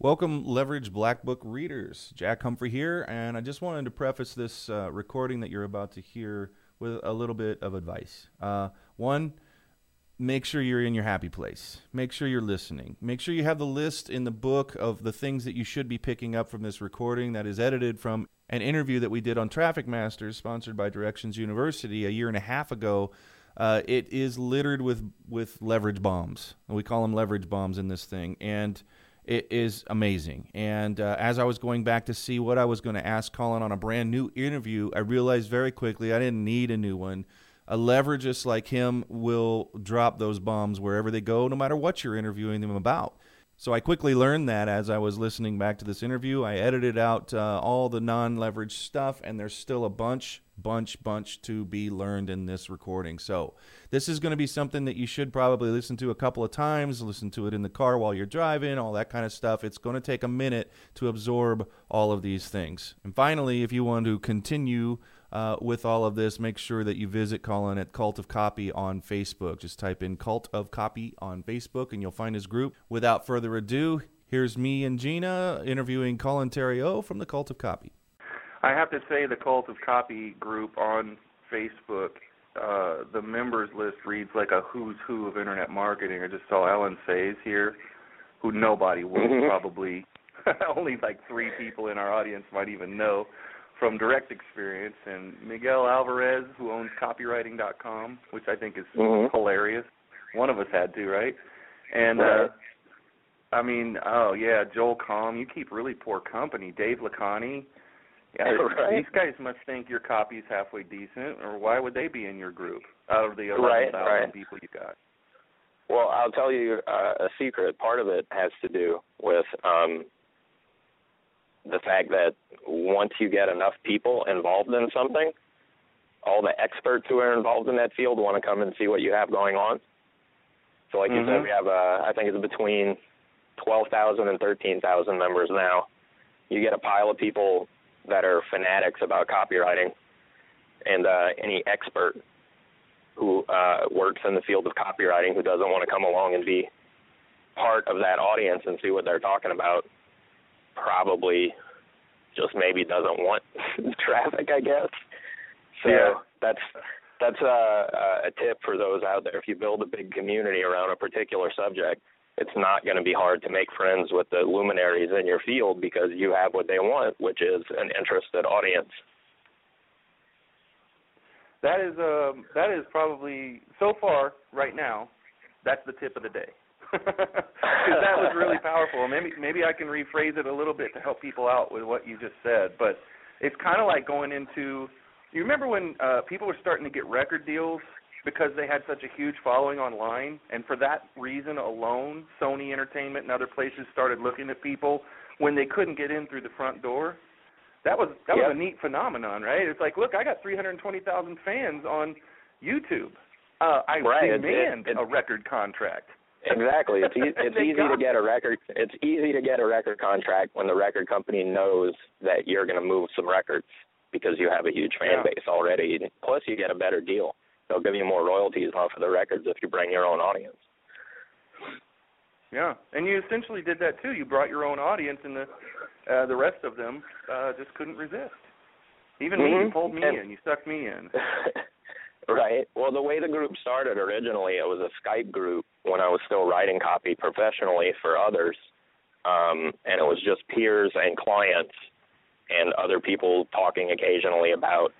Welcome, Leverage Black Book readers. Jack Humphrey here, and I just wanted to preface this uh, recording that you're about to hear with a little bit of advice. Uh, one, make sure you're in your happy place. Make sure you're listening. Make sure you have the list in the book of the things that you should be picking up from this recording that is edited from an interview that we did on Traffic Masters, sponsored by Directions University a year and a half ago. Uh, it is littered with with leverage bombs. We call them leverage bombs in this thing, and is amazing. And uh, as I was going back to see what I was going to ask Colin on a brand new interview, I realized very quickly I didn't need a new one. A leveragist like him will drop those bombs wherever they go, no matter what you're interviewing them about. So I quickly learned that as I was listening back to this interview. I edited out uh, all the non leverage stuff, and there's still a bunch, bunch, bunch to be learned in this recording. So this is going to be something that you should probably listen to a couple of times, listen to it in the car while you're driving, all that kind of stuff. It's going to take a minute to absorb all of these things. And finally, if you want to continue uh, with all of this, make sure that you visit Colin at Cult of Copy on Facebook. Just type in Cult of Copy on Facebook and you'll find his group. Without further ado, here's me and Gina interviewing Colin Theriot from the Cult of Copy. I have to say, the Cult of Copy group on Facebook, uh, the members list reads like a who's who of internet marketing. I just saw Ellen Says here, who nobody will probably, only like three people in our audience might even know from direct experience, and Miguel Alvarez, who owns copywriting.com, which I think is Mhm. hilarious. One of us had to, right? And Right. uh I mean, oh yeah, Joel Comm, you keep really poor company. Dave Lakhani. Yeah, Right. these guys must think your copy's halfway decent, or why would they be in your group out of the Right, eleven thousand right. people you got? Well, I'll tell you uh, a secret. Part of it has to do with um, the fact that once you get enough people involved in something, all the experts who are involved in that field want to come and see what you have going on. So, like you said, Mhm. we have uh, I think it's between twelve thousand and thirteen thousand members now. You get a pile of people that are fanatics about copywriting, and uh, any expert who uh, works in the field of copywriting who doesn't want to come along and be part of that audience and see what they're talking about probably just maybe doesn't want traffic, I guess. So Yeah. that's that's a, a tip for those out there. If you build a big community around a particular subject, it's not going to be hard to make friends with the luminaries in your field because you have what they want, which is an interested audience. That is um that is probably so far right now. That's the tip of the day. Because that was really powerful. Maybe maybe I can rephrase it a little bit to help people out with what you just said. But it's kind of like going into. You remember when uh, people were starting to get record deals because they had such a huge following online, and for that reason alone, Sony Entertainment and other places started looking at people when they couldn't get in through the front door. That was that Yep. was a neat phenomenon, right? It's like, look, I got 320,000 fans on YouTube. Uh, I Right, demand it- it- a record contract. Exactly. It's e- it's easy to get a record. It's easy to get a record contract when the record company knows that you're going to move some records because you have a huge fan Yeah. base already. Plus, you get a better deal. They'll give you more royalties off of the records if you bring your own audience. Yeah, and you essentially did that too. You brought your own audience, and the uh, the rest of them uh, just couldn't resist. Even me, you Mhm. pulled me And- in, you sucked me in. right. Well, the way the group started originally, it was a Skype group when I was still writing copy professionally for others, um, and it was just peers and clients and other people talking occasionally about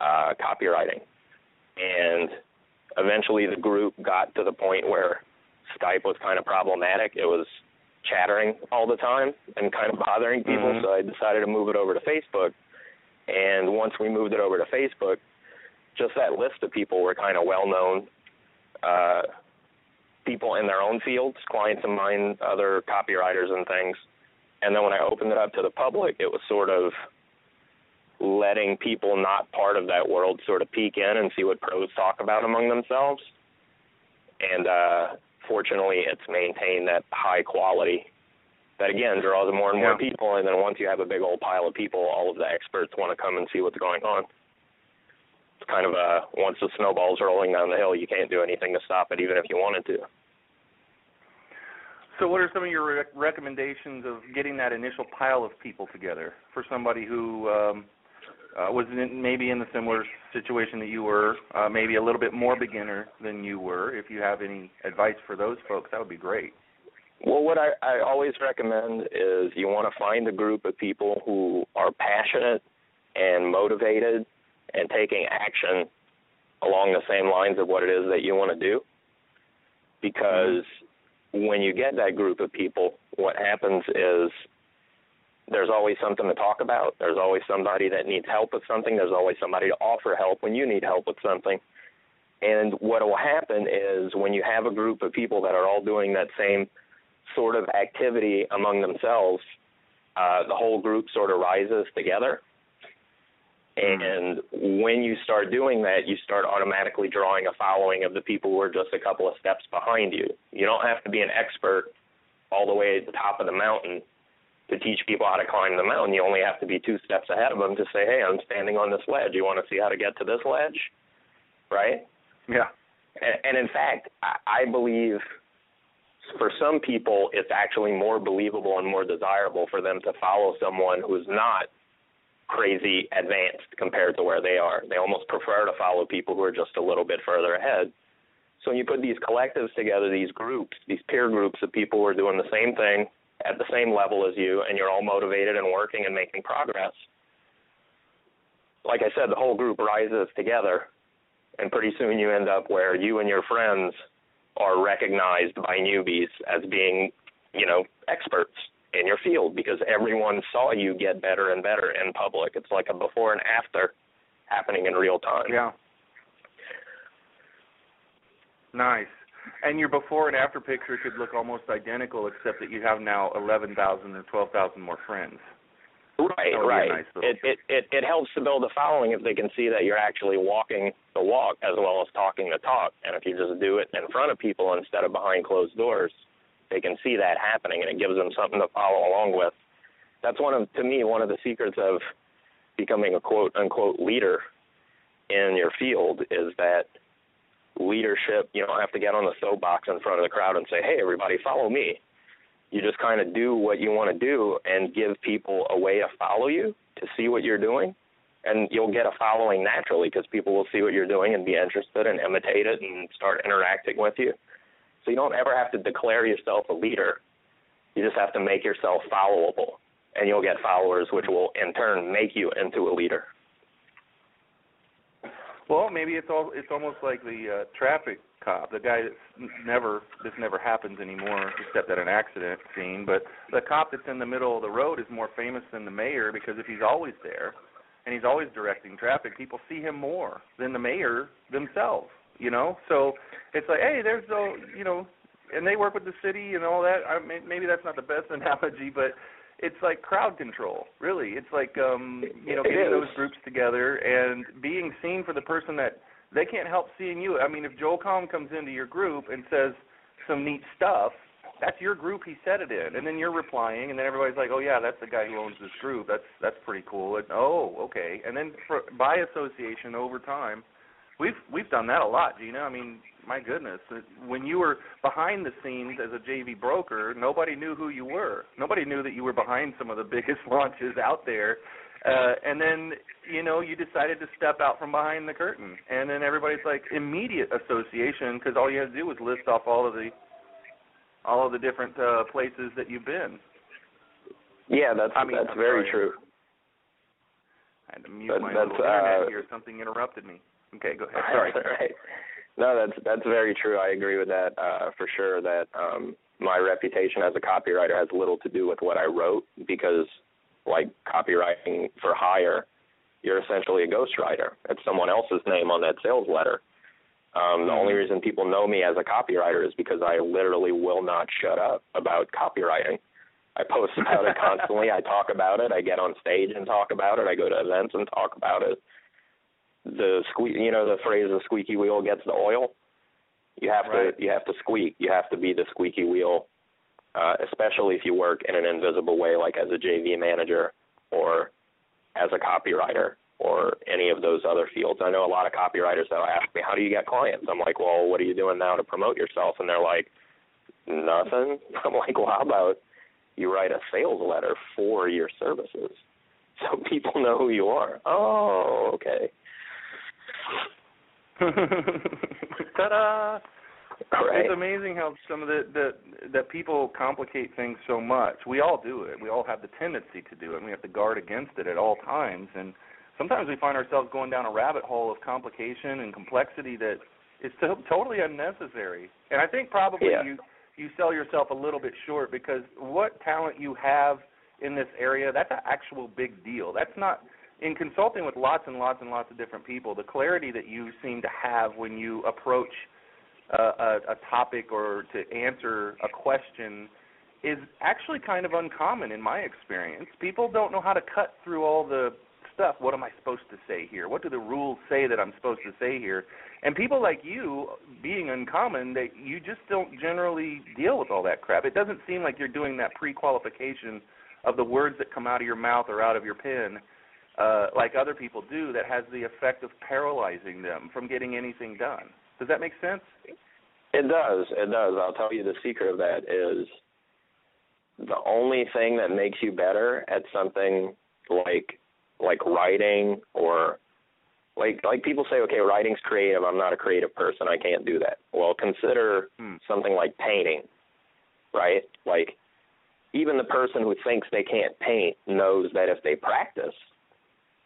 uh, copywriting. And eventually, the group got to the point where Skype was kind of problematic. It was chattering all the time and kind of bothering people. Mhm. So I decided to move it over to Facebook. And once we moved it over to Facebook, just that list of people were kind of well known uh, people in their own fields, clients of mine, other copywriters and things. And then when I opened it up to the public, it was sort of letting people not part of that world sort of peek in and see what pros talk about among themselves. And uh, fortunately, it's maintained that high quality that again draws more and more Yeah. people. And then once you have a big old pile of people, all of the experts want to come and see what's going on. It's kind of a once the snowball's rolling down the hill, you can't do anything to stop it, even if you wanted to. So, what are some of your rec- recommendations of getting that initial pile of people together for somebody who um, uh, was in, maybe in the similar situation that you were, uh, maybe a little bit more beginner than you were? If you have any advice for those folks, that would be great. Well, what I, I always recommend is you want to find a group of people who are passionate and motivated and taking action along the same lines of what it is that you want to do. Because when you get that group of people, what happens is there's always something to talk about. There's always somebody that needs help with something. There's always somebody to offer help when you need help with something. And what will happen is when you have a group of people that are all doing that same sort of activity among themselves, uh, the whole group sort of rises together. Mm-hmm. And when you start doing that, you start automatically drawing a following of the people who are just a couple of steps behind you. You don't have to be an expert all the way at the top of the mountain to teach people how to climb the mountain. You only have to be two steps ahead of them to say, hey, I'm standing on this ledge. You want to see how to get to this ledge? Right? Yeah. And, and in fact, I, I believe for some people, it's actually more believable and more desirable for them to follow someone who's not crazy advanced compared to where they are. They almost prefer to follow people who are just a little bit further ahead. So when you put these collectives together, these groups, these peer groups of people who are doing the same thing at the same level as you, and you're all motivated and working and making progress, like I said, the whole group rises together, and pretty soon you end up where you and your friends are recognized by newbies as being, you know, experts in your field because everyone saw you get better and better in public. It's like a before and after happening in real time. Yeah. Nice. And your before and after picture could look almost identical, except that you have now 11,000 or 12,000 more friends. Right, That would be a right. nice it, it it it helps to build a following if they can see that you're actually walking the walk as well as talking the talk. And if you just do it in front of people instead of behind closed doors, they can see that happening and it gives them something to follow along with. That's one of to me one of the secrets of becoming a quote unquote leader in your field is that leadership, you don't have to get on the soapbox in front of the crowd and say, "Hey everybody, follow me." you just kind of do what you want to do and give people a way to follow you to see what you're doing and you'll get a following naturally because people will see what you're doing and be interested and imitate it and start interacting with you so you don't ever have to declare yourself a leader. You just have to make yourself followable and you'll get followers which will in turn make you into a leader. Well, maybe it's all it's almost like the uh, traffic cop, the guy that's never this never happens anymore except at an accident scene, but the cop that's in the middle of the road is more famous than the mayor because if he's always there and he's always directing traffic, people see him more than the mayor themselves, you know? So it's like, hey, there's no, you know, and they work with the city and all that. I mean, maybe that's not the best analogy, but it's like crowd control, really. It's like um, you know, getting those groups together and being seen for the person that they can't help seeing you. I mean, if Joel Comm comes into your group and says some neat stuff, that's your group he said it in, and then you're replying, and then everybody's like, "Oh yeah, that's the guy who owns this group. That's that's pretty cool." And, oh, okay. And then for, by association over time, we've we've done that a lot, Gina. I mean, my goodness, when you were behind the scenes as a JV broker, nobody knew who you were. Nobody knew that you were behind some of the biggest launches out there. Uh, and then you know you decided to step out from behind the curtain, and then everybody's like immediate association because all you had to do was list off all of the all of the different uh, places that you've been. yeah that's I mean, that's I'm very sorry. true I had to mute That- my little internet uh, here. Something interrupted me. Okay, go ahead. Sorry. right. No, that's that's very true. I agree with that uh, for sure. That um, my reputation as a copywriter has little to do with what I wrote because, like copywriting for hire, you're essentially a ghostwriter. It's someone else's name on that sales letter. Um, the only reason people know me as a copywriter is because I literally will not shut up about copywriting. I post about it constantly. I talk about it. I get on stage and talk about it. I go to events and talk about it. The squeak, you know, the phrase "the squeaky wheel gets the oil." You have Right. to you have to squeak. You have to be the squeaky wheel, uh, especially if you work in an invisible way, like as a JV manager or as a copywriter or any of those other fields. I know a lot of copywriters that ask me, "How do you get clients?" I'm like, "Well, what are you doing now to promote yourself?" And they're like, "Nothing." I'm like, "Well, how about you write a sales letter for your services so people know who you are?" Oh, okay. Ta-da! Right. It's amazing how some of the, the that people complicate things so much. We all do it. We all have the tendency to do it. and We have to guard against it at all times. And sometimes we find ourselves going down a rabbit hole of complication and complexity that is to- totally unnecessary. And I think probably Yeah. you you sell yourself a little bit short because what talent you have in this area, that's an actual big deal. That's not in consulting with lots and lots and lots of different people, the clarity that you seem to have when you approach a, a, a topic or to answer a question is actually kind of uncommon in my experience. People don't know how to cut through all the stuff. What am I supposed to say here? What do the rules say that I'm supposed to say here? And people like you, being uncommon, that you just don't generally deal with all that crap. It doesn't seem like you're doing that pre-qualification of the words that come out of your mouth or out of your pen, uh, like other people do. That has the effect of paralyzing them from getting anything done. Does that make sense? It does. It does. I'll tell you the secret of that is the only thing that makes you better at something like like writing or like like people say okay writing's creative i'm not a creative person i can't do that well consider Hmm. something like painting right like even the person who thinks they can't paint knows that if they practice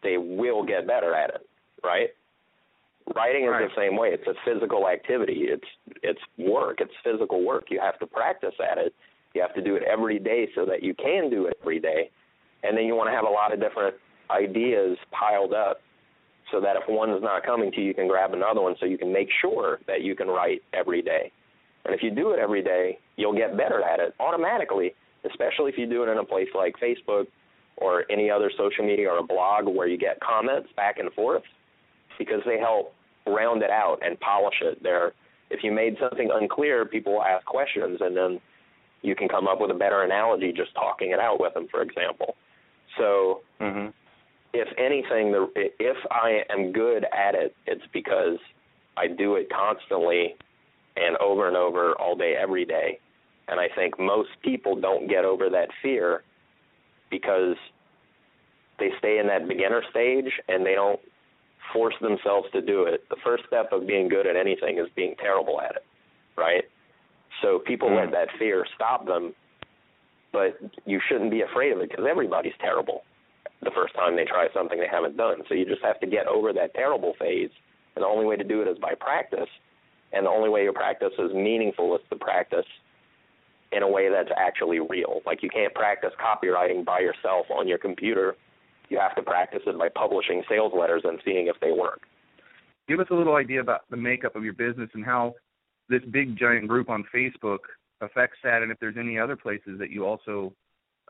they will get better at it right? Writing is Right. the same way. It's a physical activity. It's it's work. It's physical work. You have to practice at it. You have to do it every day so that you can do it every day. And then you want to have a lot of different ideas piled up so that if one's not coming to you, you can grab another one so you can make sure that you can write every day. And if you do it every day, you'll get better at it automatically, especially if you do it in a place like Facebook or any other social media or a blog where you get comments back and forth because they help round it out and polish it. There, if you made something unclear, people will ask questions and then you can come up with a better analogy just talking it out with them, for example. So Mm-hmm. if anything, the if I am good at it, it's because I do it constantly and over and over all day, every day. And I think most people don't get over that fear because they stay in that beginner stage and they don't force themselves to do it. The first step of being good at anything is being terrible at it, right? So people let hmm. that fear stop them, but you shouldn't be afraid of it because everybody's terrible the first time they try something they haven't done. So you just have to get over that terrible phase. And the only way to do it is by practice. And the only way you practice is meaningful is to practice in a way that's actually real. Like you can't practice copywriting by yourself on your computer. You have to practice it by publishing sales letters and seeing if they work. Give us a little idea about the makeup of your business and how this big giant group on Facebook affects that, and if there's any other places that you also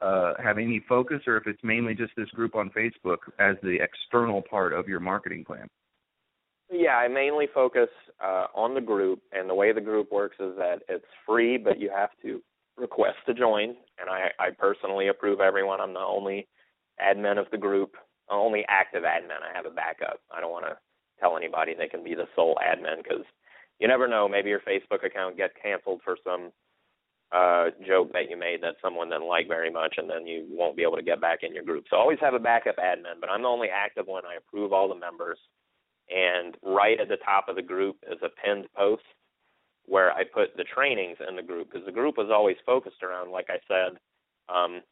uh, have any focus, or if it's mainly just this group on Facebook as the external part of your marketing plan. Yeah, I mainly focus uh, on the group, and the way the group works is that it's free, but you have to request to join, and I, I personally approve everyone. I'm the only admin of the group, only active admin. I have a backup. I don't want to tell anybody they can be the sole admin because you never know. Maybe your Facebook account get canceled for some uh joke that you made that someone didn't like very much and then you won't be able to get back in your group. So always have a backup admin, but I'm the only active one. I approve all the members and right at the top of the group is a pinned post where I put the trainings in the group because the group was always focused around, like I said, um,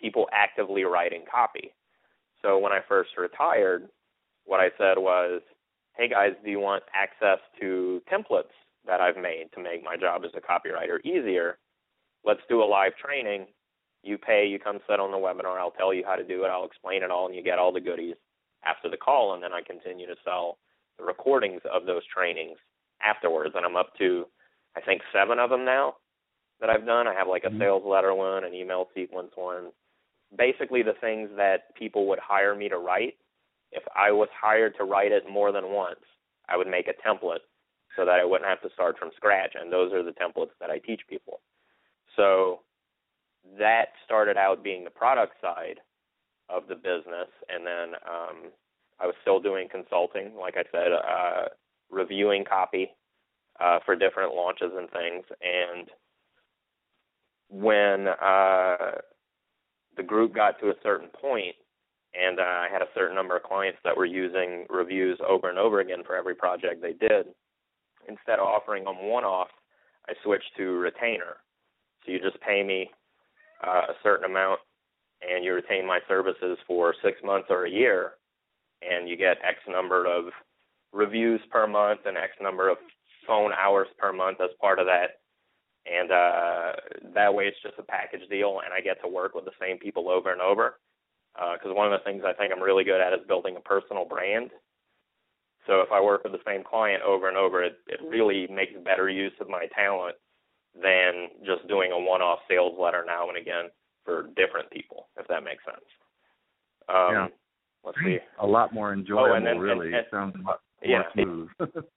people actively writing copy. So when I first retired, what I said was, "Hey guys, do you want access to templates that I've made to make my job as a copywriter easier? Let's do a live training. You pay, you come sit on the webinar. I'll tell you how to do it. I'll explain it all, and you get all the goodies after the call, and then I continue to sell the recordings of those trainings afterwards, and I'm up to I think seven of them now that I've done. I have like a Mhm. sales letter one, an email sequence one. Basically, the things that people would hire me to write. If I was hired to write it more than once, I would make a template so that I wouldn't have to start from scratch. And those are the templates that I teach people. So that started out being the product side of the business, and then um, I was still doing consulting, like I said, uh, reviewing copy uh, for different launches and things. And when uh, the group got to a certain point, and uh, I had a certain number of clients that were using reviews over and over again for every project they did, instead of offering them one-off, I switched to retainer. So you just pay me uh, a certain amount, and you retain my services for six months or a year, and you get X number of reviews per month and X number of phone hours per month as part of that. And uh, that way, it's just a package deal, and I get to work with the same people over and over. Because uh, one of the things I think I'm really good at is building a personal brand. So if I work with the same client over and over, it, it really makes better use of my talent than just doing a one-off sales letter now and again for different people, if that makes sense. Um, Yeah. Let's see. A lot more enjoyable, Oh, and then- really. and- it sounds a lot Yeah. smooth.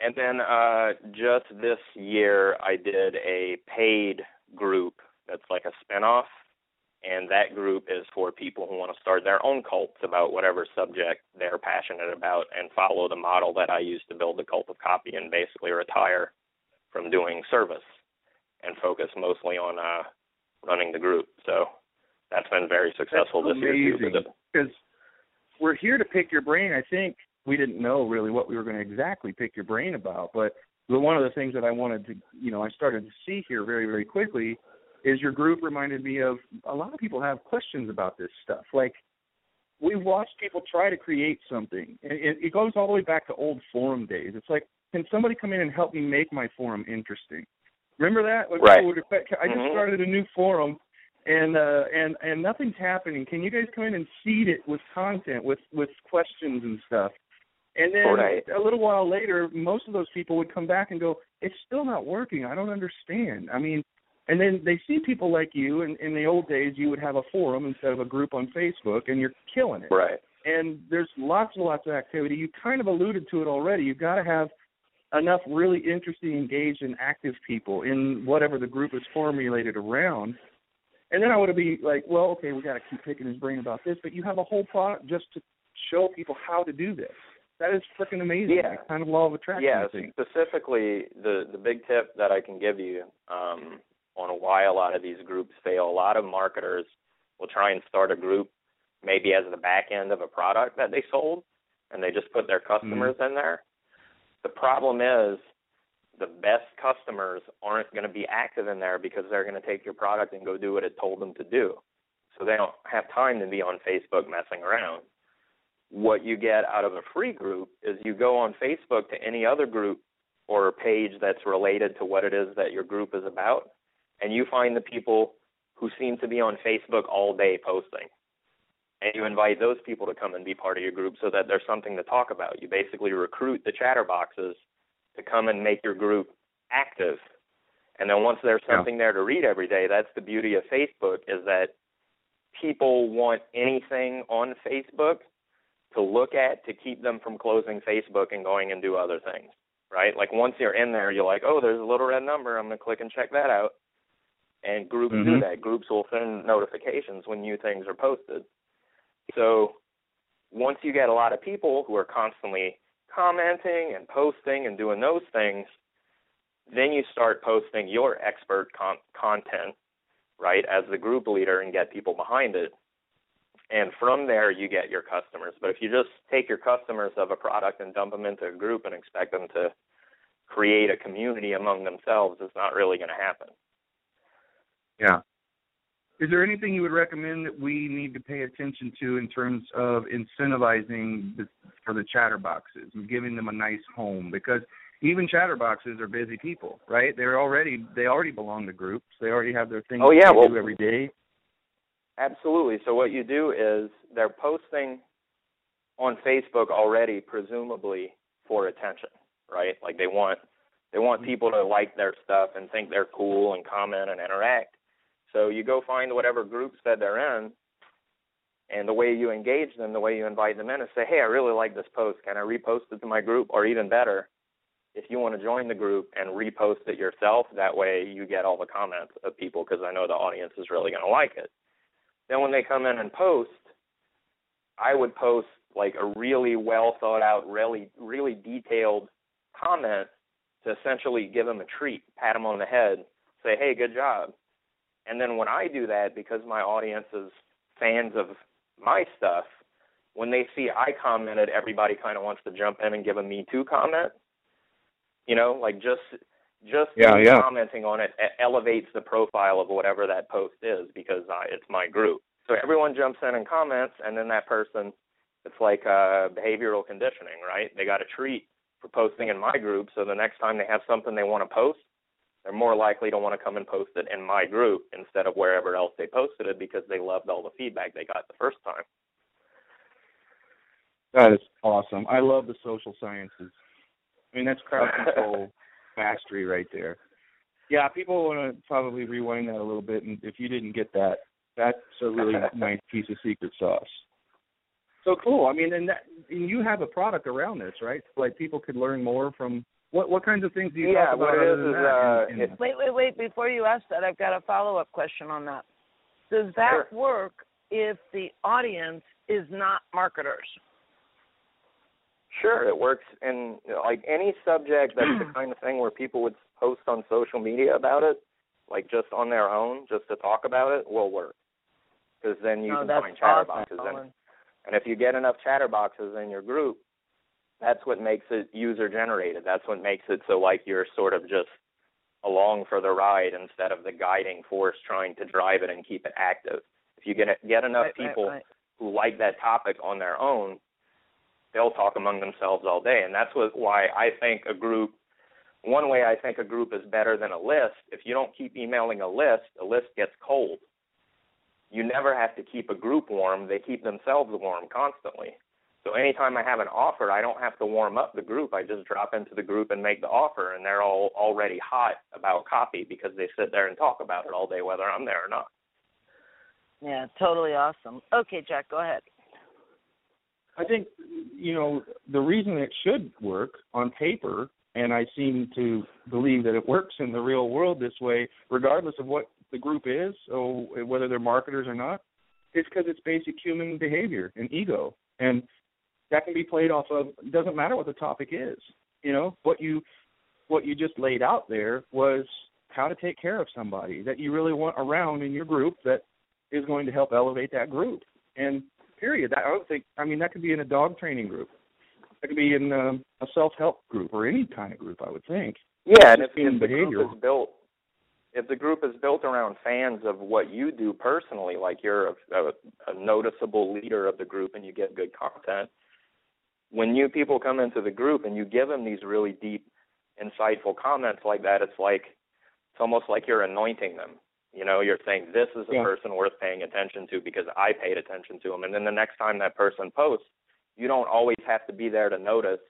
And then uh, just this year, I did a paid group that's like a spinoff, and that group is for people who want to start their own cults about whatever subject they're passionate about and follow the model that I used to build the cult of copy and basically retire from doing service and focus mostly on uh, running the group. So that's been very successful That's this year too. amazing. 'cause it- Because we're here to pick your brain. I think we didn't know really what we were going to exactly pick your brain about, but the- one of the things that I wanted to, you know, I started to see here very, very quickly is your group reminded me of a lot of people have questions about this stuff. Like we've watched people try to create something, and it, it goes all the way back to old forum days. It's like, can somebody come in and help me make my forum interesting? Remember that? When Right. would, I just Mhm. started a new forum, and uh, and and nothing's happening. Can you guys come in and seed it with content, with with questions and stuff? And then Right. a little while later, most of those people would come back and go, "It's still not working. I don't understand." I mean, and then they see people like you. And in the old days, you would have a forum instead of a group on Facebook, and you're killing it. Right. And there's lots and lots of activity. You kind of alluded to it already. You've got to have enough really interesting, engaged, and active people in whatever the group is formulated around. And then I would be like, well, okay, we got to keep picking his brain about this, but you have a whole product just to show people how to do this. That is freaking amazing. Yeah. Kind of law of attraction. yeah, specifically the the big tip that I can give you um, on why a lot of these groups fail. A lot of marketers will try and start a group maybe as the back end of a product that they sold, and they just put their customers in there. The problem is the best customers aren't going to be active in there because they're going to take your product and go do what it told them to do. So they don't have time to be on Facebook messing around. What you get out of a free group is you go on Facebook to any other group or page that's related to what it is that your group is about, and you find the people who seem to be on Facebook all day posting. And you invite those people to come and be part of your group so that there's something to talk about. You basically recruit the chatterboxes to come and make your group active. And then once there's Yeah. something there to read every day, that's the beauty of Facebook is that people want anything on Facebook to look at to keep them from closing Facebook and going and do other things. Right? Like once you're in there, you're like, oh, there's a little red number. I'm going to click and check that out. And groups do Mhm. that. Groups will send notifications when new things are posted. So once you get a lot of people who are constantly commenting and posting and doing those things, then you start posting your expert con- content, right, as the group leader and get people behind it. And from there, you get your customers. But if you just take your customers of a product and dump them into a group and expect them to create a community among themselves, it's not really going to happen. Yeah. Is there anything you would recommend that we need to pay attention to in terms of incentivizing the, for the chatterboxes and giving them a nice home? Because even chatterboxes are busy people, right? They're already they already belong to groups. They already have their things Oh, yeah, they well- do every day. Absolutely. So what you do is they're posting on Facebook already, presumably for attention, right? Like they want they want mm-hmm. people to like their stuff and think they're cool and comment and interact. So you go find whatever groups that they're in, and the way you engage them, the way you invite them in, is say, "Hey, I really like this post. Can I repost it to my group?" Or even better, if you want to join the group and repost it yourself, that way you get all the comments of people because I know the audience is really going to like it. Then when they come in and post, I would post like a really well thought out, really really detailed comment to essentially give them a treat, pat them on the head, say, "Hey, good job." And then when I do that, because my audience is fans of my stuff, when they see I commented, everybody kind of wants to jump in and give a Me Too comment. You know, like just just yeah, yeah. commenting on it elevates the profile of whatever that post is because uh, it's my group. So everyone jumps in and comments, and then that person, it's like uh, behavioral conditioning, right? They got a treat for posting in my group, so the next time they have something they want to post, they're more likely to want to come and post it in my group instead of wherever else they posted it because they loved all the feedback they got the first time. That is awesome. I love the social sciences. I mean, that's crowd control mastery right there. Yeah, people want to probably rewind that a little bit, and if you didn't get that, that's a really nice piece of secret sauce. So cool. I mean, and that and you have a product around this, right? Like people could learn more from what what kinds of things do you yeah, talk about? what it is is uh, in, in, wait, wait, wait. Before you ask that, I've got a follow up question on that. Does that Sure. work if the audience is not marketers? Sure, it works in like any subject that's the kind of thing where people would post on social media about it, like just on their own, just to talk about it, will work. Because then you oh, can find awesome, chatterboxes in Colin. And if you get enough chatterboxes in your group, that's what makes it user generated. That's what makes it so like you're sort of just along for the ride instead of the guiding force trying to drive it and keep it active. If you get get enough Right, right, people right. who like that topic on their own, they'll talk among themselves all day. And that's what why I think a group one way I think a group is better than a list, if you don't keep emailing a list, a list gets cold. You never have to keep a group warm, they keep themselves warm constantly. So anytime I have an offer, I don't have to warm up the group. I just drop into the group and make the offer and they're all already hot about copy because they sit there and talk about it all day whether I'm there or not. Yeah, totally awesome. Okay, Jack, go ahead. I think you know the reason it should work on paper, and I seem to believe that it works in the real world this way, regardless of what the group is, so whether they're marketers or not, is because it's basic human behavior and ego, and that can be played off of. It doesn't matter what the topic is. You know what you what you just laid out there was how to take care of somebody that you really want around in your group that is going to help elevate that group. And period. I don't think. I mean, that could be in a dog training group. That could be in um, a self-help group or any kind of group. I would think. Yeah, and if, if the behavior. group is built, if the group is built around fans of what you do personally, like you're a, a, a noticeable leader of the group and you get good content, when new people come into the group and you give them these really deep, insightful comments like that, it's like it's almost like you're anointing them. You know, you're saying this is a Yeah. person worth paying attention to because I paid attention to them. and then the next time that person posts, you don't always have to be there to notice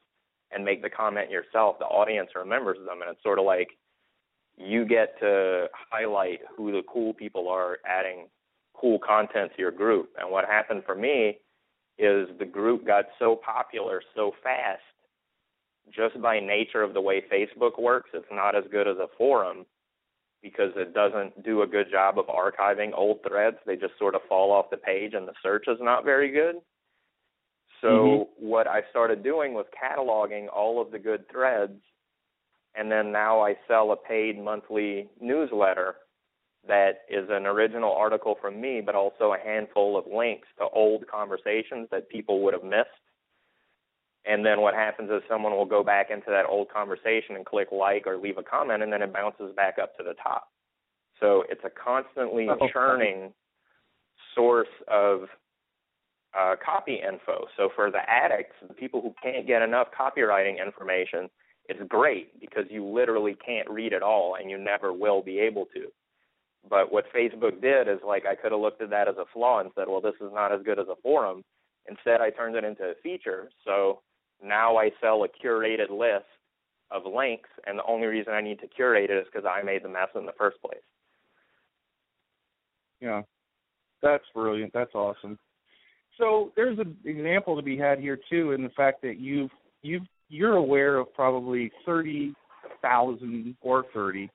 and make the comment yourself. The audience remembers them, and it's sort of like you get to highlight who the cool people are adding cool content to your group. And what happened for me is the group got so popular so fast just by nature of the way Facebook works. It's not as good as a forum because it doesn't do a good job of archiving old threads. They just sort of fall off the page and the search is not very good. So Mhm. what I started doing was cataloging all of the good threads and then now I sell a paid monthly newsletter that is an original article from me, but also a handful of links to old conversations that people would have missed. And then what happens is someone will go back into that old conversation and click like or leave a comment, and then it bounces back up to the top. So it's a constantly Oh, churning source of uh, copy info. So for the addicts, the people who can't get enough copywriting information, it's great because you literally can't read it all and you never will be able to. But what Facebook did is like I could have looked at that as a flaw and said, well, this is not as good as a forum. Instead, I turned it into a feature. So now I sell a curated list of links, and the only reason I need to curate it is because I made the mess in the first place. Yeah, that's brilliant. That's awesome. So there's an example to be had here too, in the fact that you've you've you're aware of probably thirty thousand or thirty,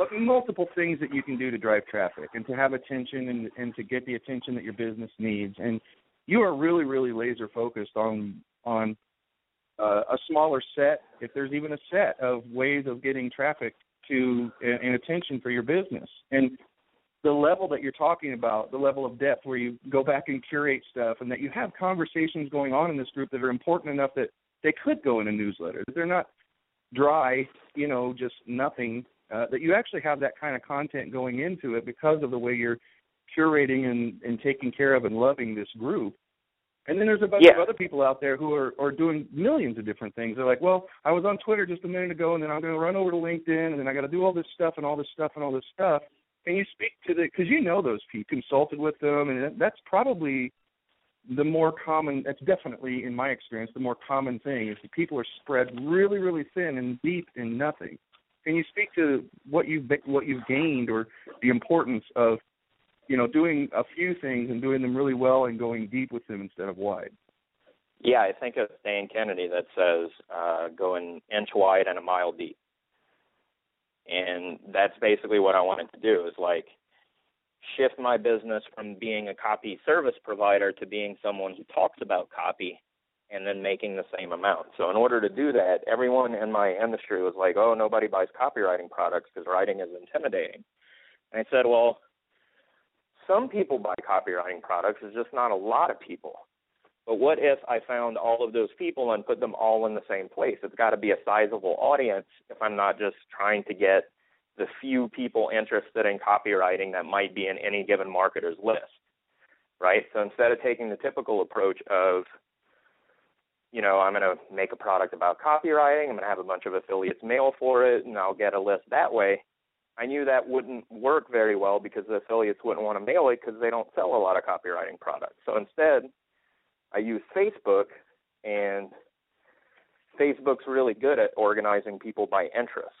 but multiple things that you can do to drive traffic and to have attention and and to get the attention that your business needs. And you are really really laser focused on on uh, a smaller set, if there's even a set of ways of getting traffic to and, and attention for your business. And the level that you're talking about, the level of depth where you go back and curate stuff and that you have conversations going on in this group that are important enough that they could go in a newsletter, that they're not dry, you know, just nothing, uh, that you actually have that kind of content going into it because of the way you're curating and, and taking care of and loving this group. And then there's a bunch yeah. of other people out there who are, are doing millions of different things. They're like, well, I was on Twitter just a minute ago, and then I'm going to run over to LinkedIn, and then I got to do all this stuff and all this stuff and all this stuff and you speak to the because you know those people, consulted with them, and that's probably the more common. That's definitely, in my experience, the more common thing is that people are spread really, really thin and deep in nothing. Can you speak to what you've what you've gained or the importance of you know doing a few things and doing them really well and going deep with them instead of wide? Yeah, I think of Dan Kennedy that says uh, go an inch wide and a mile deep and that's basically what I wanted to do is like shift my business from being a copy service provider to being someone who talks about copy and then making the same amount. So in order to do that, everyone in my industry was like, "Oh, nobody buys copywriting products because writing is intimidating." And I said, "Well, some people buy copywriting products, it's just not a lot of people. But what if I found all of those people and put them all in the same place? It's got to be a sizable audience if I'm not just trying to get the few people interested in copywriting that might be in any given marketer's list, right? So instead of taking the typical approach of, you know, I'm going to make a product about copywriting, I'm going to have a bunch of affiliates mail for it, and I'll get a list that way. I knew that wouldn't work very well because the affiliates wouldn't want to mail it because they don't sell a lot of copywriting products. So instead, I use Facebook, and Facebook's really good at organizing people by interest.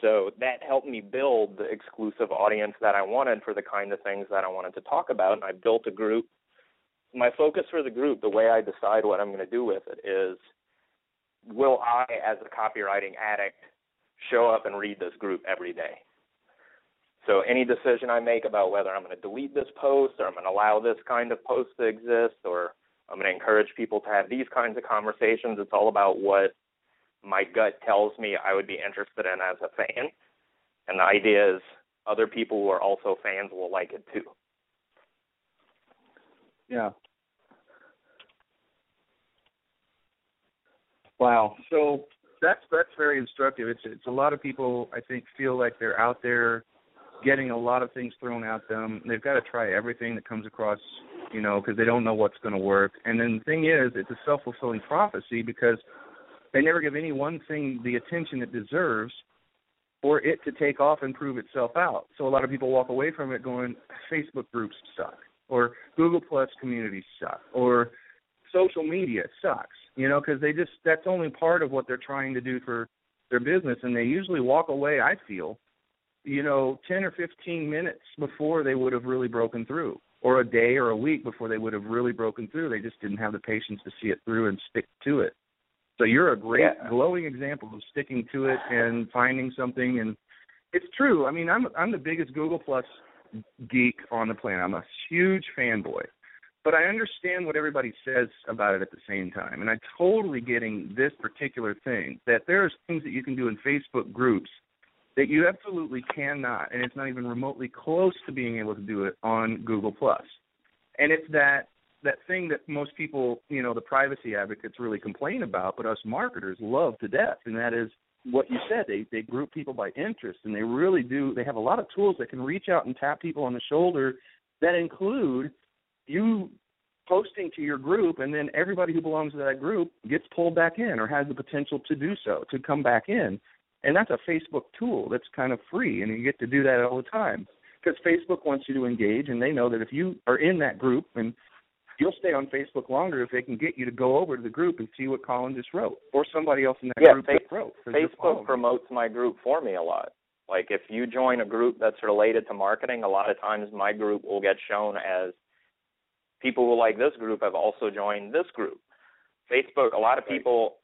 So that helped me build the exclusive audience that I wanted for the kind of things that I wanted to talk about. And I built a group. My focus for the group, the way I decide what I'm going to do with it is will I, as a copywriting addict, show up and read this group every day? So any decision I make about whether I'm going to delete this post or I'm going to allow this kind of post to exist or I'm going to encourage people to have these kinds of conversations. It's all about what my gut tells me I would be interested in as a fan. And the idea is other people who are also fans will like it too. Yeah. Wow. So that's that's very instructive. It's it's a lot of people I think feel like they're out there getting a lot of things thrown at them. They've got to try everything that comes across, you know, because they don't know what's going to work. And then the thing is, it's a self fulfilling prophecy because they never give any one thing the attention it deserves for it to take off and prove itself out. So a lot of people walk away from it going, Facebook groups suck, or Google Plus communities suck, or social media sucks, you know, because they just, that's only part of what they're trying to do for their business. And they usually walk away, I feel, you know, 10 or 15 minutes before they would have really broken through, or a day or a week before they would have really broken through. They just didn't have the patience to see it through and stick to it. So you're a great yeah. glowing example of sticking to it and finding something and it's true. I mean, I'm I'm the biggest Google Plus geek on the planet. I'm a huge fanboy. But I understand what everybody says about it at the same time. And I'm totally getting this particular thing that there are things that you can do in Facebook groups that you absolutely cannot, and it's not even remotely close to being able to do it on Google Plus. And it's that that thing that most people, you know, the privacy advocates really complain about, but us marketers love to death, and that is what you said. They they group people by interest, and they really do. They have a lot of tools that can reach out and tap people on the shoulder that include you posting to your group, and then everybody who belongs to that group gets pulled back in or has the potential to do so, to come back in and that's a Facebook tool that's kind of free, and you get to do that all the time because Facebook wants you to engage, and they know that if you are in that group and you'll stay on Facebook longer if they can get you to go over to the group and see what Colin just wrote, or somebody else in that yeah, group face- just wrote. Facebook promotes my group for me a lot. Like if you join a group that's related to marketing, a lot of times my group will get shown as people who like this group have also joined this group. Facebook, a lot of people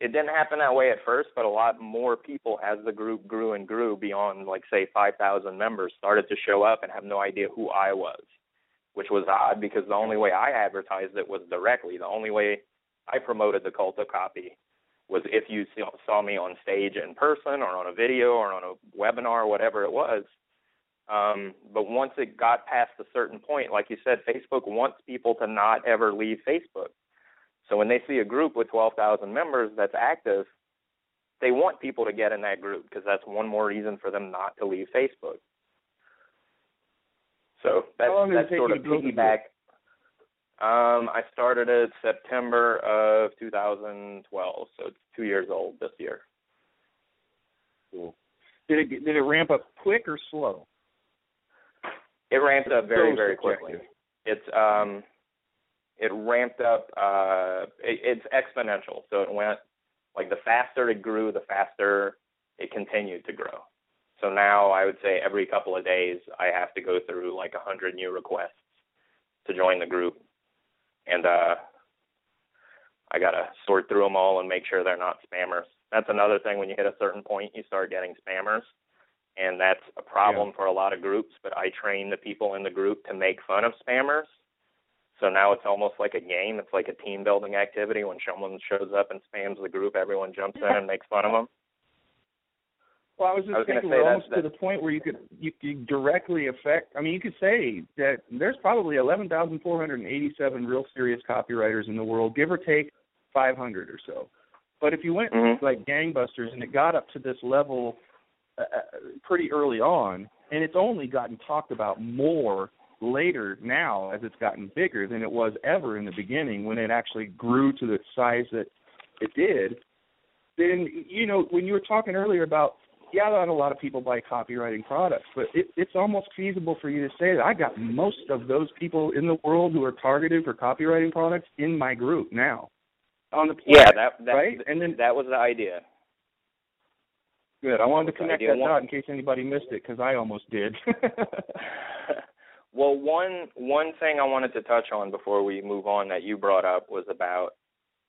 it didn't happen that way at first, but a lot more people as the group grew and grew beyond like say 5,000 members started to show up and have no idea who I was, which was odd because the only way I advertised it was directly. The only way I promoted the cult of copy was if you saw- me on stage in person or on a video or on a webinar or whatever it was. Um, but once it got past a certain point, like you said, Facebook wants people to not ever leave Facebook. So when they see a group with 12,000 members that's active, they want people to get in that group because that's one more reason for them not to leave Facebook. So that's that's sort of to build the group? piggyback. Um, I started it September of 2012, so it's two years old this year. Cool. Did it did it ramp up quick or slow? It ramped up very very quickly. It's um, it ramped up. Uh, it, it's exponential. So it went like the faster it grew, the faster it continued to grow. So now I would say every couple of days I have to go through like a hundred new requests to join the group, and uh, I gotta sort through them all and make sure they're not spammers. That's another thing. When you hit a certain point, you start getting spammers, and that's a problem for a lot of groups. But I train the people in the group to make fun of spammers. So now it's almost like a game. It's like a team building activity. When someone shows up and spams the group, everyone jumps in and makes fun of them. Well, I was just I was thinking we're that- almost to the point where you could you could directly affect. I mean, you could say that there's probably 11,487 real serious copywriters in the world, give or take 500 or so. But if you went Mhm. like gangbusters and it got up to this level uh, uh, pretty early on, and it's only gotten talked about more later now as it's gotten bigger than it was ever in the beginning when it actually grew to the size that it did then you know when you were talking earlier about yeah, not a lot of people buy copywriting products, but it, it's almost feasible for you to say that I got most of those people in the world who are targeted for copywriting products in my group now. On the Yeah, that, that right? And then that was the idea. Good. I wanted to connect that dot in case anybody missed it because I almost did. well, one one thing I wanted to touch on before we move on that you brought up was about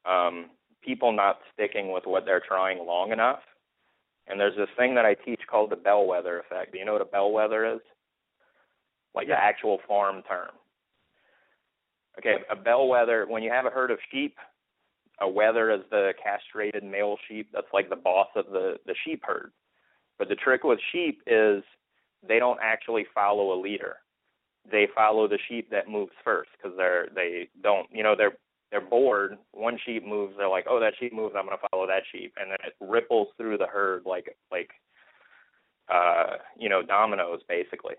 um, people not sticking with what they're trying long enough. And there's this thing that I teach called the bellwether effect. Do you know what a bellwether is? Like the actual farm term. Okay, a bellwether. When you have a herd of sheep, a wether is the castrated male sheep. That's like the boss of the the sheep herd. But the trick with sheep is they don't actually follow a leader. They follow the sheep that moves first because they're they don't you know they're they're bored. One sheep moves, they're like, oh that sheep moves, I'm gonna follow that sheep, and then it ripples through the herd like like uh you know dominoes basically.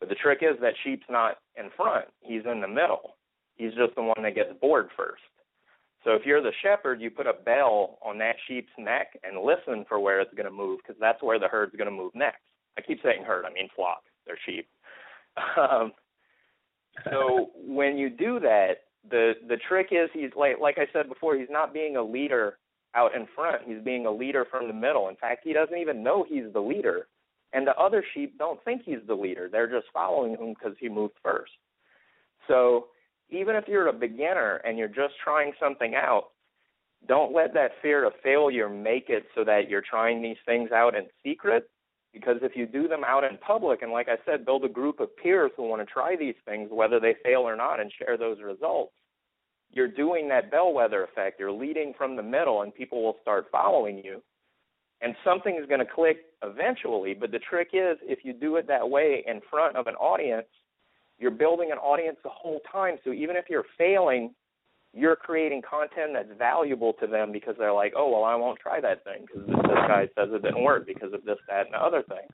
But the trick is that sheep's not in front; he's in the middle. He's just the one that gets bored first. So if you're the shepherd, you put a bell on that sheep's neck and listen for where it's going to move because that's where the herd's going to move next. I keep saying herd, I mean flock. They're sheep. Um, so when you do that, the the trick is he's like like I said before, he's not being a leader out in front. He's being a leader from the middle. In fact, he doesn't even know he's the leader, and the other sheep don't think he's the leader. They're just following him because he moved first. So even if you're a beginner and you're just trying something out, don't let that fear of failure make it so that you're trying these things out in secret. Because if you do them out in public, and like I said, build a group of peers who want to try these things, whether they fail or not, and share those results, you're doing that bellwether effect. You're leading from the middle, and people will start following you. And something is going to click eventually. But the trick is, if you do it that way in front of an audience, you're building an audience the whole time. So even if you're failing, you're creating content that's valuable to them because they're like, oh, well, I won't try that thing because this, this guy says it didn't work because of this, that, and the other thing.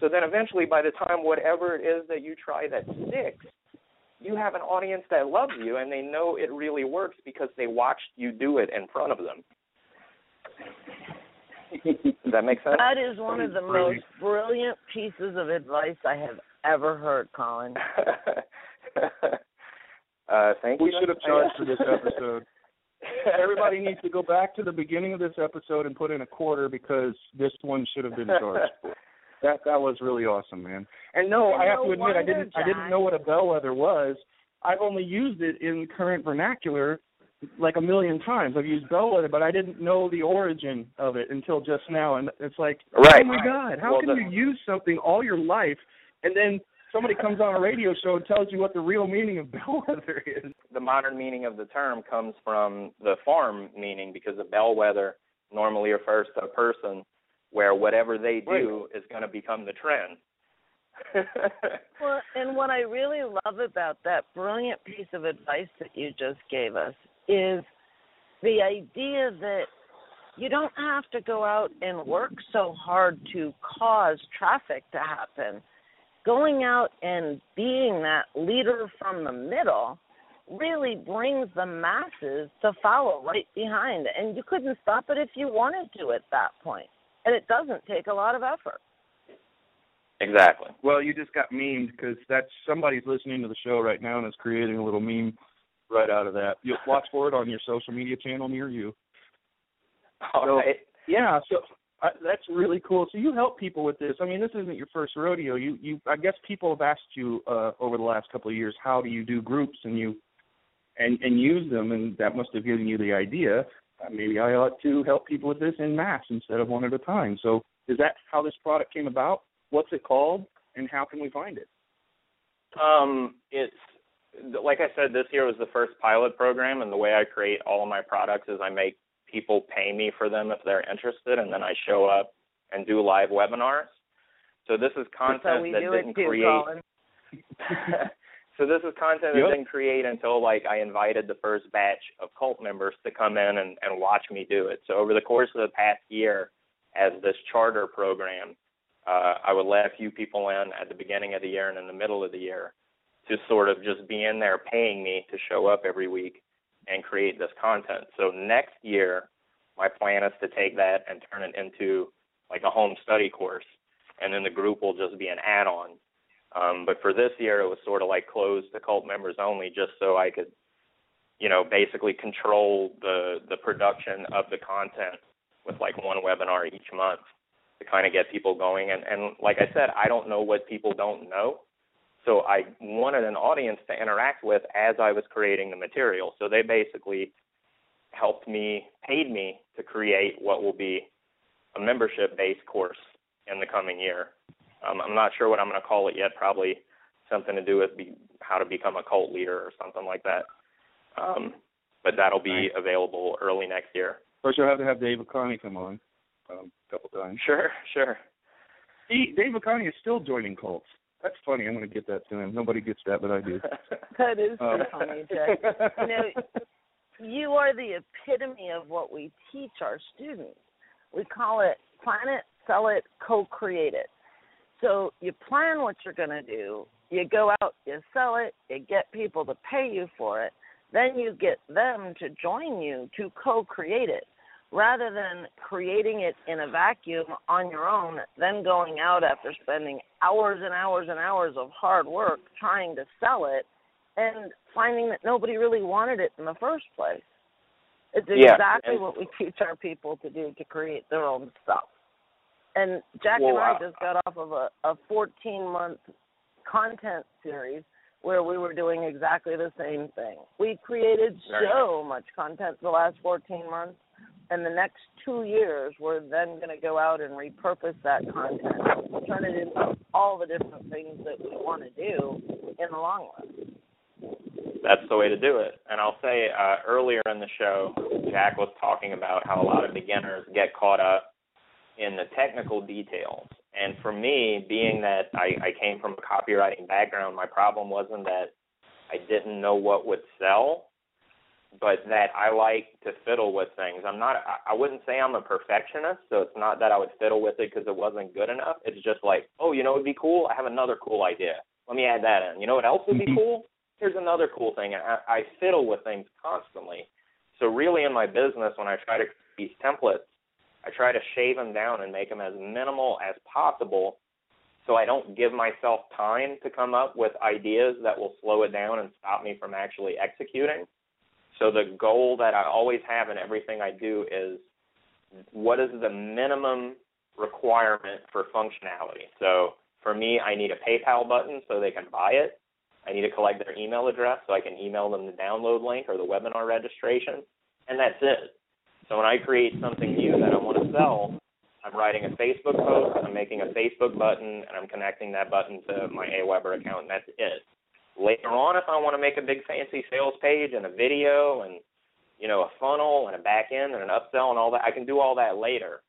So then eventually, by the time whatever it is that you try that sticks, you have an audience that loves you and they know it really works because they watched you do it in front of them. Does that make sense? That is one of the most brilliant pieces of advice I have ever heard, Colin. Uh, thank we you. should have charged for this episode. Everybody needs to go back to the beginning of this episode and put in a quarter because this one should have been charged for. That that was really awesome, man. And no, And I have no to admit, I didn't I didn't know what a bellwether was. I've only used it in current vernacular like a million times. I've used bellwether, but I didn't know the origin of it until just now. And it's like, Right. oh my god, how Well, can the- you use something all your life and then somebody comes on a radio show and tells you what the real meaning of bellwether is? the modern meaning of the term comes from the farm meaning because a bellwether normally refers to a person where whatever they do is going to become the trend. Well, and what I really love about that brilliant piece of advice that you just gave us is the idea that you don't have to go out and work so hard to cause traffic to happen. Going out and being that leader from the middle really brings the masses to follow right behind. And you couldn't stop it if you wanted to at that point. And it doesn't take a lot of effort. exactly. Well, you just got memed because that's somebody's listening to the show right now and is creating a little meme right out of that. You'll watch for it on your social media channel near you. All So- right. Yeah, so I, that's really cool. So you help people with this. I mean, this isn't your first rodeo. You, you, I guess people have asked you uh, over the last couple of years, how do you do groups and you, and and use them, and that must have given you the idea. Uh, maybe I ought to help people with this in mass instead of one at a time. So is that how this product came about? What's it called, and how can we find it? Um, it's like I said, this year was the first pilot program, and the way I create all of my products is I make people pay me for them if they're interested, and then I show up and do live webinars. So this is content so that didn't too, create. So this is content Yep. that didn't create until like I invited the first batch of cult members to come in and, and watch me do it. So over the course of the past year, as this charter program, uh, I would let a few people in at the beginning of the year and in the middle of the year to sort of just be in there paying me to show up every week and create this content. So next year, my plan is to take that and turn it into like a home study course, and then the group will just be an add-on. Um, but for this year, it was sort of like closed to cult members only, just so I could, you know, basically control the the production of the content with like one webinar each month to kind of get people going. And and like I said, I don't know what people don't know, so I wanted an audience to interact with as I was creating the material. So they basically helped me, paid me to create what will be a membership-based course in the coming year. Um, I'm not sure what I'm going to call it yet. Probably something to do with be, how to become a cult leader or something like that. Um, but that'll be Nice. available early next year. First, you'll have to have Dave Lakhani come on um, a couple times. Sure, sure. See, Dave Lakhani is still joining cults. That's funny. I'm going to get that to him. Nobody gets that, but I do. That is so Um, funny, Jay. You know, you are the epitome of what we teach our students. We call it plan it, sell it, co-create it. So you plan what you're going to do, you go out, you sell it, you get people to pay you for it, then you get them to join you to co-create it. Rather than creating it in a vacuum on your own, then going out after spending hours and hours and hours of hard work trying to sell it and finding that nobody really wanted it in the first place. It's exactly and- what we teach our people to do to create their own stuff. And Jack Well, and I uh, just got off of a, a 14 month content series where we were doing exactly the same thing. We created so much content the last 14 months, and the next two years we're then going to go out and repurpose that content, turn it into all the different things that we want to do in the long run. that's the way to do it. And I'll say uh, earlier in the show, Jack was talking about how a lot of beginners get caught up in the technical details. And for me, being that I, I came from a copywriting background, my problem wasn't that I didn't know what would sell, but that I like to fiddle with things. I'm not. I- I wouldn't say I'm a perfectionist, so it's not that I would fiddle with it because it wasn't good enough. It's just like, oh, you know, it'd be cool. I have another cool idea. Let me add that in. You know what else would be Mhm. cool? Here's another cool thing. And I, I fiddle with things constantly. So really, in my business, when I try to create these templates, I try to shave them down and make them as minimal as possible so I don't give myself time to come up with ideas that will slow it down and stop me from actually executing. So the goal that I always have in everything I do is what is the minimum requirement for functionality? So for me, I need a PayPal button so they can buy it. I need to collect their email address so I can email them the download link or the webinar registration, and that's it. So when I create something new that I want to sell, I'm writing a Facebook post, I'm making a Facebook button, and I'm connecting that button to my Aweber account, and that's it. Later on, if I want to make a big fancy sales page and a video and you know a funnel and a back end and an upsell and all that, I can do all that later.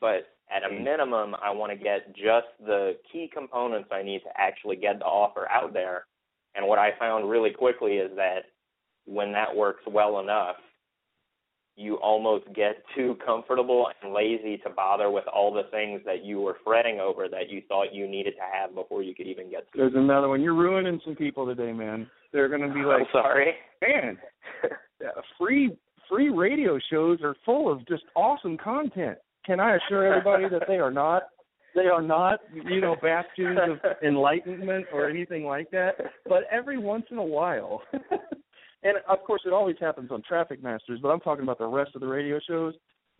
But at a hmm. minimum, I want to get just the key components I need to actually get the offer out there. And what I found really quickly is that when that works well enough, you almost get too comfortable and lazy to bother with all the things that you were fretting over that you thought you needed to have before you could even get to. There's another one. You're ruining some people today, man. They're going to be like, I'm sorry, man. free free radio shows are full of just awesome content. Can I assure everybody that they are not they are not, you know, bastions of enlightenment or anything like that. But every once in a while and of course it always happens on Traffic Masters, but I'm talking about the rest of the radio shows.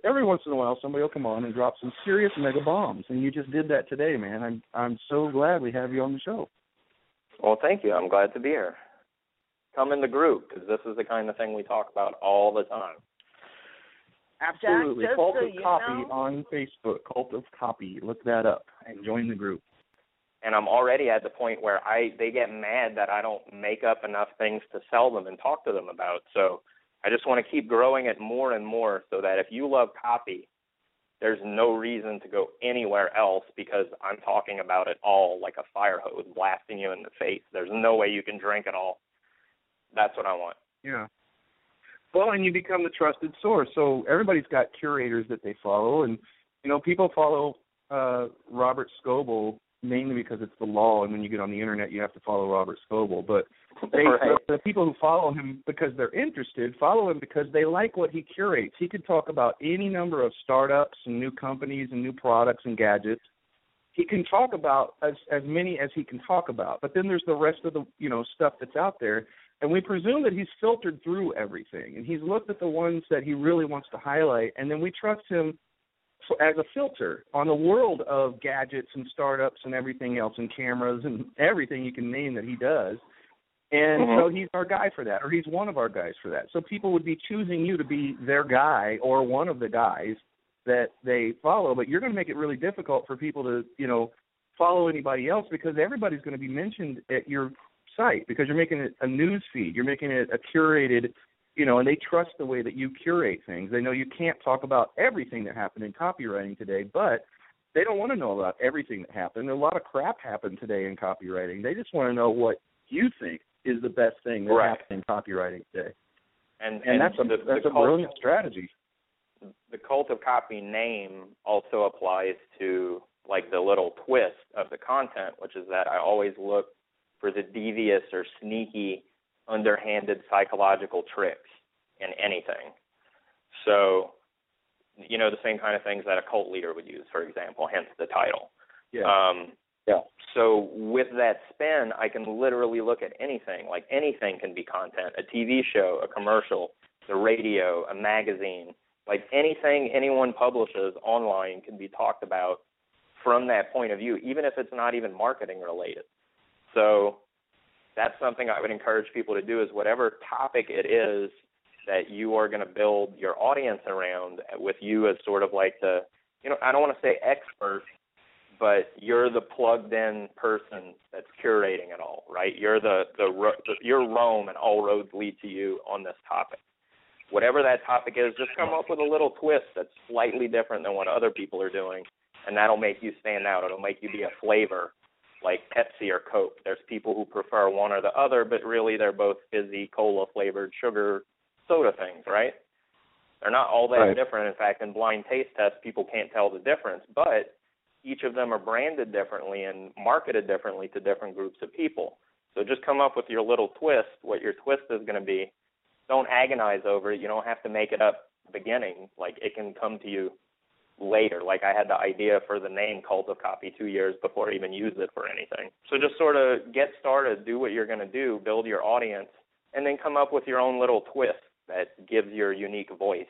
Every once in a while, somebody will come on and drop some serious mega bombs, and you just did that today, man. I'm I'm so glad we have you on the show. Well, thank you. I'm glad to be here. Come in the group because this is the kind of thing we talk about all the time. Absolutely. Jack, Cult so of Copy know- on Facebook. Cult of Copy. Look that up and join the group. And I'm already at the point where I they get mad that I don't make up enough things to sell them and talk to them about. So I just want to keep growing it more and more so that if you love copy, there's no reason to go anywhere else because I'm talking about it all like a fire hose blasting you in the face. There's no way you can drink it all. That's what I want. Yeah. Well, and you become the trusted source. So everybody's got curators that they follow, and you know people follow uh, Robert Scoble mainly because it's the law, and when you get on the internet, you have to follow Robert Scoble. But they, Right. the, the people who follow him because they're interested follow him because they like what he curates. He could talk about any number of startups and new companies and new products and gadgets. He can talk about as as many as he can talk about, but then there's the rest of the you know stuff that's out there and we presume that he's filtered through everything and he's looked at the ones that he really wants to highlight and then we trust him for, as a filter on the world of gadgets and startups and everything else and cameras and everything you can name that he does and Mhm. so he's our guy for that or he's one of our guys for that so people would be choosing you to be their guy or one of the guys that they follow but you're going to make it really difficult for people to you know follow anybody else because everybody's going to be mentioned at your site because you're making it a news feed. You're making it a curated, you know, and they trust the way that you curate things. They know you can't talk about everything that happened in copywriting today, but they don't want to know about everything that happened. A lot of crap happened today in copywriting. They just want to know what you think is the best thing that Right. happened in copywriting today. And And, that's a the, that's the a cult- brilliant strategy. the cult of copy name also applies to like the little twist of the content, which is that I always look for the devious or sneaky, underhanded psychological tricks in anything. So, you know, the same kind of things that a cult leader would use, for example, hence the title. Yeah. Um, yeah. So with that spin, I can literally look at anything. Like anything can be content: a TV show, a commercial, the radio, a magazine. Like anything anyone publishes online can be talked about from that point of view, even if it's not even marketing related. So that's something I would encourage people to do is whatever topic it is that you are going to build your audience around with you as sort of like the, you know, I don't want to say expert, but you're the plugged in person that's curating it all, right? You're the the, you're Rome and all roads lead to you on this topic. Whatever that topic is, just come up with a little twist that's slightly different than what other people are doing, and that'll make you stand out. It'll make you be a flavor like Pepsi or Coke. There's people who prefer one or the other, but really they're both fizzy, cola flavored sugar soda things, right? They're not all that Right. different. In fact, in blind taste tests, people can't tell the difference, but each of them are branded differently and marketed differently to different groups of people. So just come up with your little twist, what your twist is going to be. Don't agonize over it. You don't have to make it up beginning. Like it can come to you later. Like I had the idea for the name Cult of Copy two years before I even used it for anything. So just sort of get started, do what you're going to do, build your audience, and then come up with your own little twist that gives your unique voice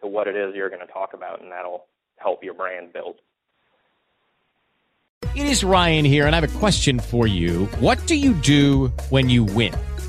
to what it is you're going to talk about, and that'll help your brand build. It is Ryan here, and I have a question for you. What do you do when you win?